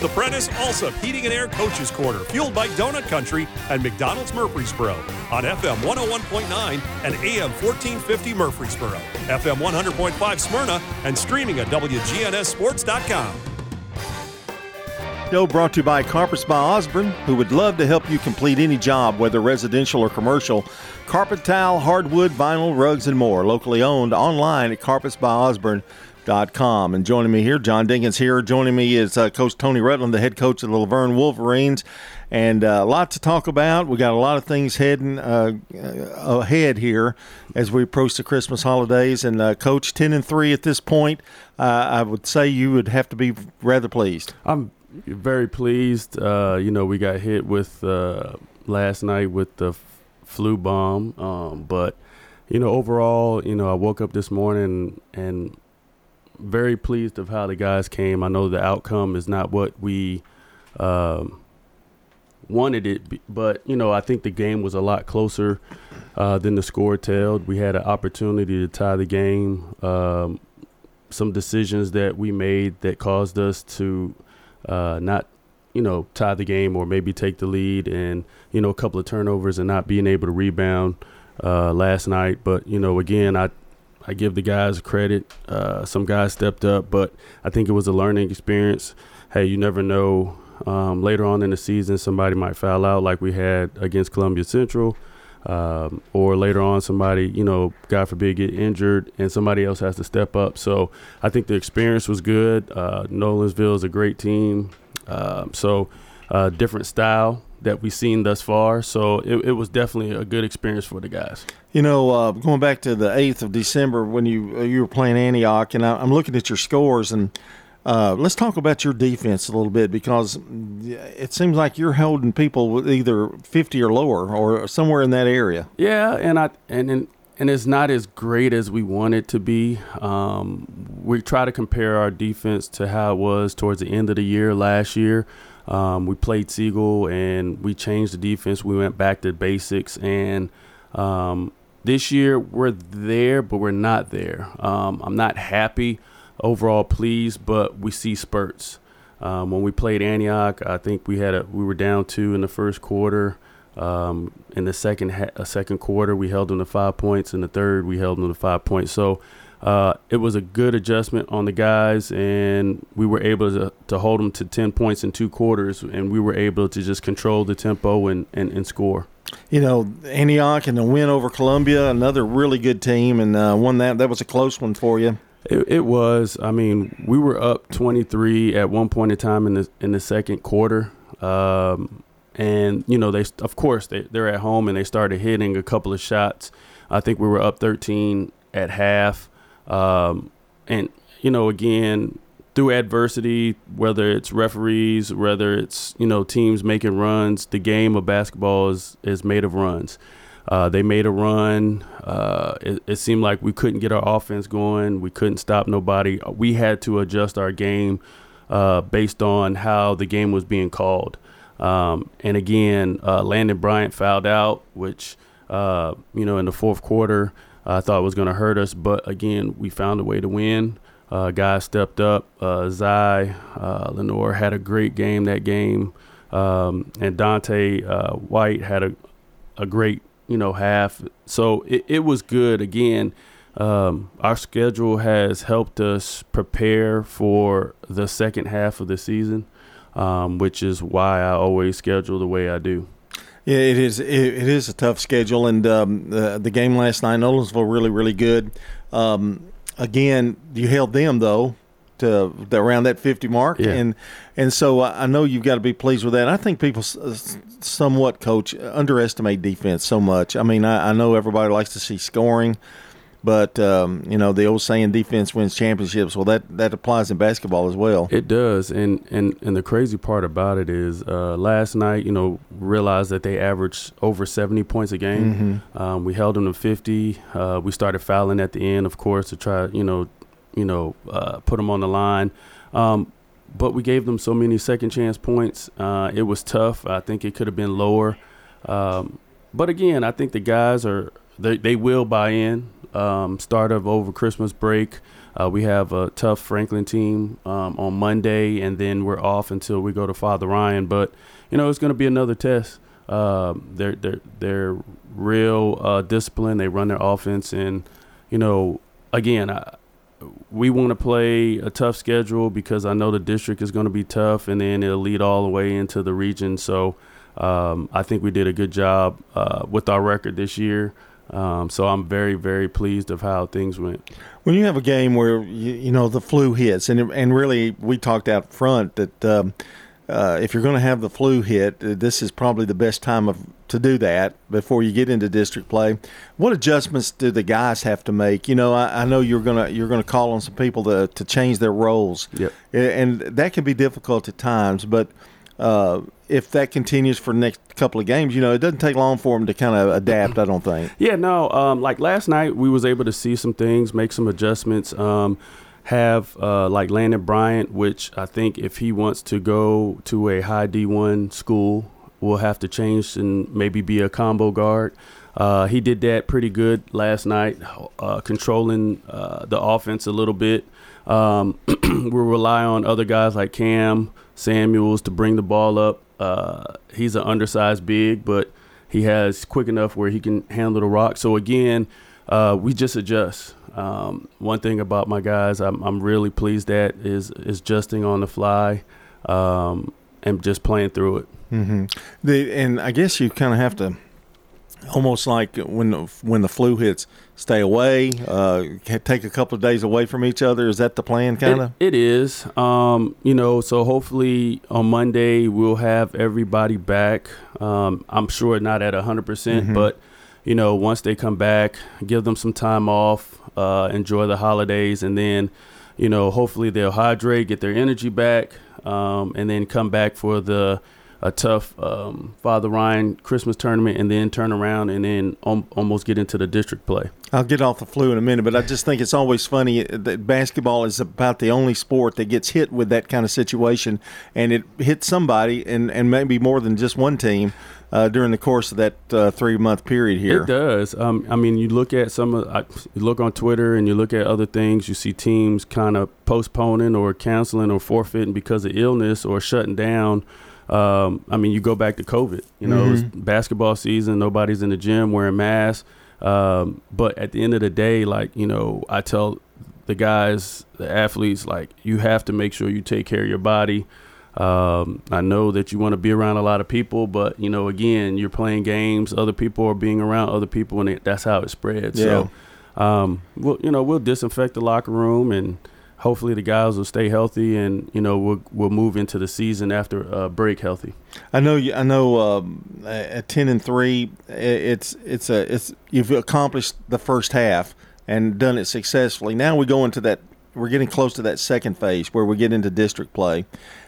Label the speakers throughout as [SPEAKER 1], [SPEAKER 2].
[SPEAKER 1] The Prentice Allsup Heating and Air Coaches Corner, fueled by Donut Country and McDonald's Murfreesboro on FM 101.9 and AM 1450 Murfreesboro, FM 100.5 Smyrna, and streaming at WGNSSports.com.
[SPEAKER 2] Show brought to you by Carpets by Osborne, who would love to help you complete any job, whether residential or commercial. Carpet tile, hardwood, vinyl, rugs, and more. Locally owned, online at carpetsbyosborne.com. And joining me here, John Dinkins here. Joining me is uh, Coach Tony Rutland, the head coach of the La Vergne Wolverines. And uh, a lot to talk about. We got a lot of things heading uh, ahead here as we approach the Christmas holidays. And uh, Coach, ten and three at this point, uh, I would say you would have to be rather pleased.
[SPEAKER 3] I'm very pleased. Uh, you know, we got hit with uh, last night with the flu bomb, um, but you know, overall, you know, I woke up this morning and very pleased of how the guys came. I know the outcome is not what we um, wanted it, but you know, I think the game was a lot closer uh, than the score told. We had an opportunity to tie the game. Um, some decisions that we made that caused us to uh, not you know tie the game or maybe take the lead and you know a couple of turnovers and not being able to rebound uh, last night. But you know again I I give the guys credit. Uh, some guys stepped up, but I think it was a learning experience. Hey, you never know. Um, later on in the season, somebody might foul out like we had against Columbia Central. Um, or later on somebody you know god forbid get injured and somebody else has to step up so i think the experience was good uh, nolensville is a great team um, so uh, different style that we've seen thus far so it, it, was definitely a good experience for the guys
[SPEAKER 2] you know uh, going back to the 8th of december when you you were playing antioch and I, i'm looking at your scores and uh, let's talk about your defense a little bit because it seems like you're holding people with either 50 or lower or somewhere in that area.
[SPEAKER 3] Yeah, and I and and, and it's not as great as we want it to be. Um, we try to compare our defense to how it was towards the end of the year last year. Um, we played Siegel and we changed the defense. We went back to basics and. Um, this year we're there, but we're not there. Um, I'm not happy overall pleased, but we see spurts. Um, when we played Antioch, I think we had a we were down two in the first quarter. Um, in the second ha- second quarter, we held them to five points. In the third, we held them to five points. So uh, it was a good adjustment on the guys, and we were able to, to hold them to ten points in two quarters, and we were able to just control the tempo and, and, and score.
[SPEAKER 2] You know, Antioch and the win over Columbia, another really good team, and uh, won that. That was a close one for you.
[SPEAKER 3] It, it, was. I mean, we were up 23 at one point in time in the in the second quarter, um, and you know they of course they they're at home and they started hitting a couple of shots. I think we were up 13 at half, um, and you know again through adversity, whether it's referees, whether it's you know teams making runs, the game of basketball is is made of runs. Uh, they made a run. Uh, it, it, seemed like we couldn't get our offense going. We couldn't stop nobody. We had to adjust our game uh, based on how the game was being called. Um, and again, uh, Landon Bryant fouled out, which uh, you know in the fourth quarter I thought it was going to hurt us. But again, we found a way to win. Uh, guys stepped up. Uh, Zai Lenore had a great game that game, um, and Dante White had a a great you know, half. So it, it was good. Again, um, our schedule has helped us prepare for the second half of the season, um, which is why I always schedule the way I do.
[SPEAKER 2] Yeah, it is. It, it is a tough schedule, and um, the, the game last night, Nolensville, really, really good. Um, again, you held them though to around that 50 mark
[SPEAKER 3] yeah.
[SPEAKER 2] and and so I know you've got to be pleased with that. I think people somewhat coach underestimate defense so much. I mean, I, I know everybody likes to see scoring, but um, you know the old saying defense wins championships. Well, that that applies in basketball as well.
[SPEAKER 3] It does, and and and the crazy part about it is uh, last night, you know, realized that they averaged over 70 points a game.
[SPEAKER 2] Mm-hmm.
[SPEAKER 3] Um, we held them to 50. Uh, we started fouling at the end, of course, to try you know you know, uh, put them on the line. Um, but we gave them so many second chance points. Uh, it was tough. I think it could have been lower. Um, but again, I think the guys are they, they will buy in. Um, start of over Christmas break. Uh, we have a tough Franklin team um, on Monday, and then we're off until we go to Father Ryan. But you know, it's going to be another test. Uh, they're they're they're real uh, disciplined. They run their offense, and you know, again, I, we want to play a tough schedule because I know the district is going to be tough, and then it'll lead all the way into the region. So um, I think we did a good job uh, with our record this year. Um, so I'm very, very pleased of how things went.
[SPEAKER 2] When you have a game where you, you know the flu hits, and and really we talked out front that um, uh, if you're going to have the flu hit, uh, this is probably the best time of to do that before you get into district play. What adjustments do the guys have to make? You know, I, I know you're gonna you're gonna call on some people to to change their roles,
[SPEAKER 3] Yep.
[SPEAKER 2] and that can be difficult at times, but. Uh, if that continues for the next couple of games, you know, it doesn't take long for them to kind of adapt. I don't think.
[SPEAKER 3] Yeah, no. Um, like last night, we was able to see some things, make some adjustments. Um, have uh, like Landon Bryant, which I think if he wants to go to a high D1 school, will have to change and maybe be a combo guard. Uh, he did that pretty good last night, uh, controlling uh, the offense a little bit. Um, we'll rely on other guys like Cam Samuels to bring the ball up. Uh, he's an undersized big, but he has quick enough where he can handle the rock. So again, uh, we just adjust. Um, one thing about my guys, I'm, I'm really pleased at is is adjusting on the fly um, and just playing through it.
[SPEAKER 2] Mm-hmm. The and I guess you kind of have to almost like when the, when the flu hits, stay away, uh, take a couple of days away from each other. Is that the plan, kind of?
[SPEAKER 3] It, it is. Um, you know, so hopefully on Monday we'll have everybody back. Um, I'm sure not at 100%, percent
[SPEAKER 2] Mhm.
[SPEAKER 3] but, you know, once they come back, give them some time off, uh, enjoy the holidays, and then, you know, hopefully they'll hydrate, get their energy back, um, and then come back for the a tough um, Father Ryan Christmas tournament, and then turn around and then om- almost get into the district play.
[SPEAKER 2] I'll get off the flu in a minute, but I just think it's always funny that basketball is about the only sport that gets hit with that kind of situation, and it hits somebody, and, and maybe more than just one team uh, during the course of that uh, three month period here.
[SPEAKER 3] It does. Um, I mean, you look at some of, I, you look on Twitter and you look at other things. You see teams kind of postponing or canceling or forfeiting because of illness or shutting down. Um, I mean, you go back to COVID. You know, it's basketball season. Nobody's in the gym wearing masks. Um, but at the end of the day, like you know, I tell the guys, the athletes, like you have to make sure you take care of your body. Um, I know that you want to be around a lot of people, but you know, again, you're playing games. Other people are being around other people, and it, that's how it spreads. So, um, we'll you know we'll disinfect the locker room, and hopefully the guys will stay healthy, and you know we'll we'll move into the season after a break healthy.
[SPEAKER 2] I know. I know. Um, at ten and three, it's it's a it's you've accomplished the first half and done it successfully. Now we go into that. We're getting close to that second phase where we get into district play,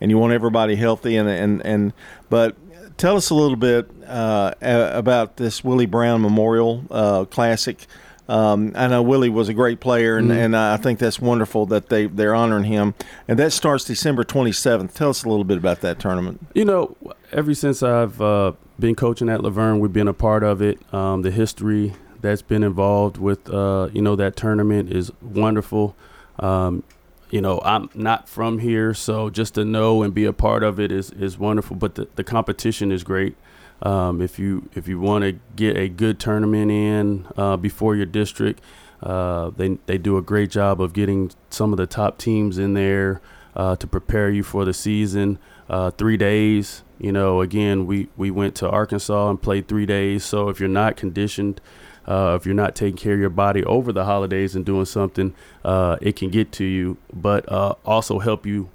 [SPEAKER 2] and you want everybody healthy and and and. But tell us a little bit uh, about this Willie Brown Memorial uh, Classic. Um, I know Willie was a great player, and, and I think that's wonderful that they they're honoring him. And that starts December 27th. Tell us a little bit about that tournament.
[SPEAKER 3] You know, ever since I've uh, been coaching at La Vergne, we've been a part of it. Um, the history that's been involved with, uh, you know, that tournament is wonderful. Um, you know, I'm not from here, so just to know and be a part of it is, is wonderful. But the, the competition is great. Um, if you if you want to get a good tournament in uh, before your district, uh, they they do a great job of getting some of the top teams in there uh, to prepare you for the season. Uh, three days, you know. Again, we we went to Arkansas and played three days. So if you're not conditioned, uh, if you're not taking care of your body over the holidays and doing something, uh, it can get to you, but also help you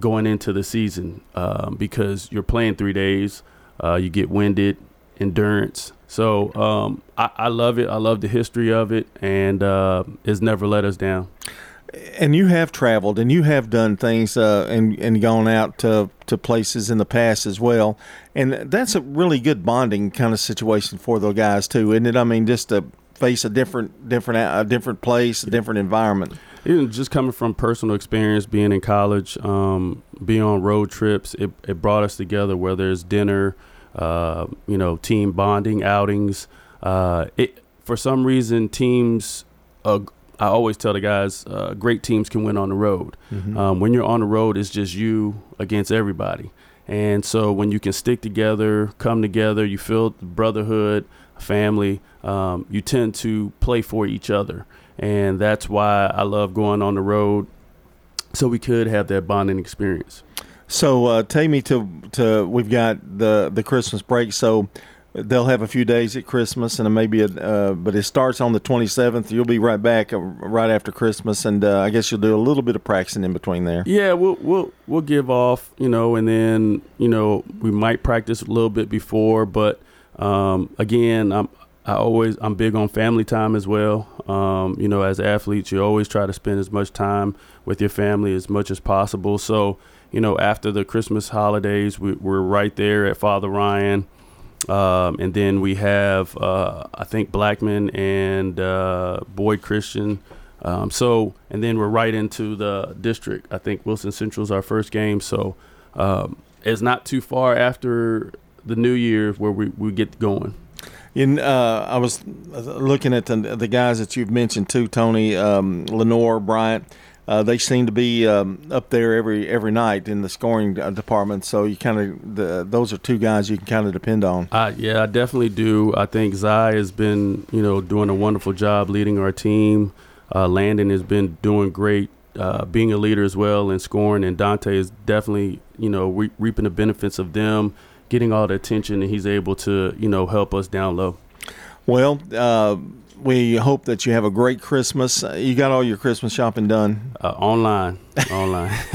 [SPEAKER 3] going into the season um, because you're playing three days. Uh, you get winded, endurance. So um, I, I love it. I love the history of it, and uh, it's never let us down.
[SPEAKER 2] and you have traveled and you have done things uh, and and gone out to to places in the past as well, and that's a really good bonding kind of situation for the guys too, isn't it? I mean, just to face a different different a different place, a different environment.
[SPEAKER 3] Even just coming from personal experience, being in college, um, being on road trips, it, it brought us together. Whether it's dinner, uh, you know, team bonding, outings. Uh, it for some reason teams uh, I always tell the guys, uh, great teams can win on the road. Mm-hmm. Um, when you're on the road, it's just you against everybody. And so when you can stick together, come together, you feel brotherhood, family, um, you tend to play for each other. And that's why I love going on the road so we could have that bonding experience.
[SPEAKER 2] So uh, take me to to we've got the the Christmas break. So they'll have a few days at Christmas, and maybe a, uh, but it starts on the 27th. You'll be right back uh, right after Christmas, and uh, I guess you'll do a little bit of practicing in between there.
[SPEAKER 3] Yeah, we'll we'll we'll give off, you know, and then you know we might practice a little bit before, but um, again, I'm I always I'm big on family time as well. Um, you know, as athletes, you always try to spend as much time with your family as much as possible. So you know, after the Christmas holidays, we, we're right there at Father Ryan. Um, and then we have, uh, I think, Blackman and uh, Boyd Christian. Um, so, and then we're right into the district. I think Wilson Central is our first game. So, um, it's not too far after the new year where we, we get going.
[SPEAKER 2] In, uh, I was looking at the, the, guys that you've mentioned too, Tony, um, Lenore, Bryant uh, they seem to be um, up there every every night in the scoring uh, department. So you kind of those are two guys you can kind of depend on.
[SPEAKER 3] Uh, yeah, I definitely do. I think Zai has been you know doing a wonderful job leading our team. Uh, Landon has been doing great, uh, being a leader as well and scoring. And Dante is definitely you know re- reaping the benefits of them getting all the attention, and he's able to you know help us down low.
[SPEAKER 2] Well uh, we hope that you have a great Christmas. Uh, you got all your Christmas shopping done
[SPEAKER 3] uh, online. Online.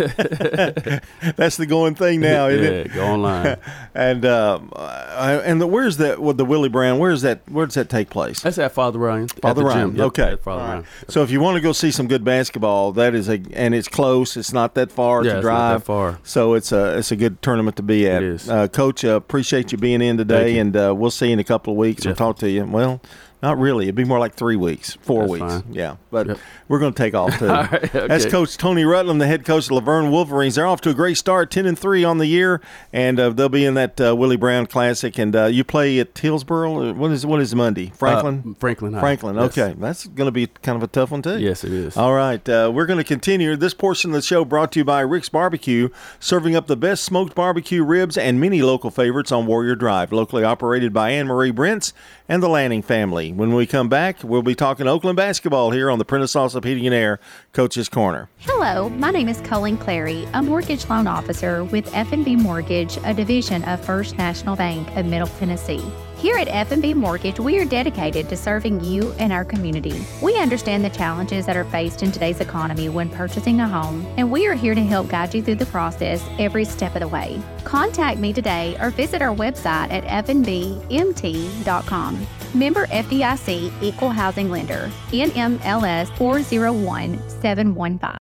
[SPEAKER 2] That's the going thing now, isn't
[SPEAKER 3] yeah,
[SPEAKER 2] it?
[SPEAKER 3] go online.
[SPEAKER 2] and uh, and the, where's that? With the Willie Brown, where's that? Where does that take place?
[SPEAKER 3] That's at Father Ryan.
[SPEAKER 2] Father Ryan.
[SPEAKER 3] Yep,
[SPEAKER 2] okay.
[SPEAKER 3] Father Ryan.
[SPEAKER 2] So if you want to go see some good basketball, that is a and it's close. It's not that far
[SPEAKER 3] yeah,
[SPEAKER 2] to drive.
[SPEAKER 3] far.
[SPEAKER 2] So it's a it's a good tournament to be at.
[SPEAKER 3] It is.
[SPEAKER 2] Uh, Coach, uh, appreciate you being in today, and uh, we'll see you in a couple of weeks. We'll talk to you. Well. Not really. It'd be more like three weeks, four
[SPEAKER 3] That's
[SPEAKER 2] weeks.
[SPEAKER 3] Fine.
[SPEAKER 2] Yeah, but
[SPEAKER 3] yep.
[SPEAKER 2] we're going to take off too.
[SPEAKER 3] right, okay.
[SPEAKER 2] That's Coach Tony Rutland, the head coach of La Vergne Wolverines. They're off to a great start, ten and three on the year, and uh, they'll be in that uh, Willie Brown Classic. And uh, you play at Hillsboro. What is what is Monday? Franklin.
[SPEAKER 3] Uh, Franklin. High.
[SPEAKER 2] Franklin.
[SPEAKER 3] Yes.
[SPEAKER 2] Okay, that's going to be kind of a tough one too.
[SPEAKER 3] Yes, it is.
[SPEAKER 2] All right, uh, we're going to continue this portion of the show. Brought to you by Rick's Barbecue, serving up the best smoked barbecue ribs and many local favorites on Warrior Drive, locally operated by Anne Marie Brents and the Lanning family. When we come back we'll be talking Oakland basketball here on the Prentice Allsup Heating and Air Coach's Corner.
[SPEAKER 4] Hello, my name is Colleen Clary, a mortgage loan officer with F&B Mortgage, a division of First National Bank of Middle Tennessee. Here at F&B Mortgage, we are dedicated to serving you and our community. We understand the challenges that are faced in today's economy when purchasing a home, and we are here to help guide you through the process every step of the way. Contact me today or visit our website at fnbmt.com. Member FDIC Equal Housing Lender, NMLS 401715.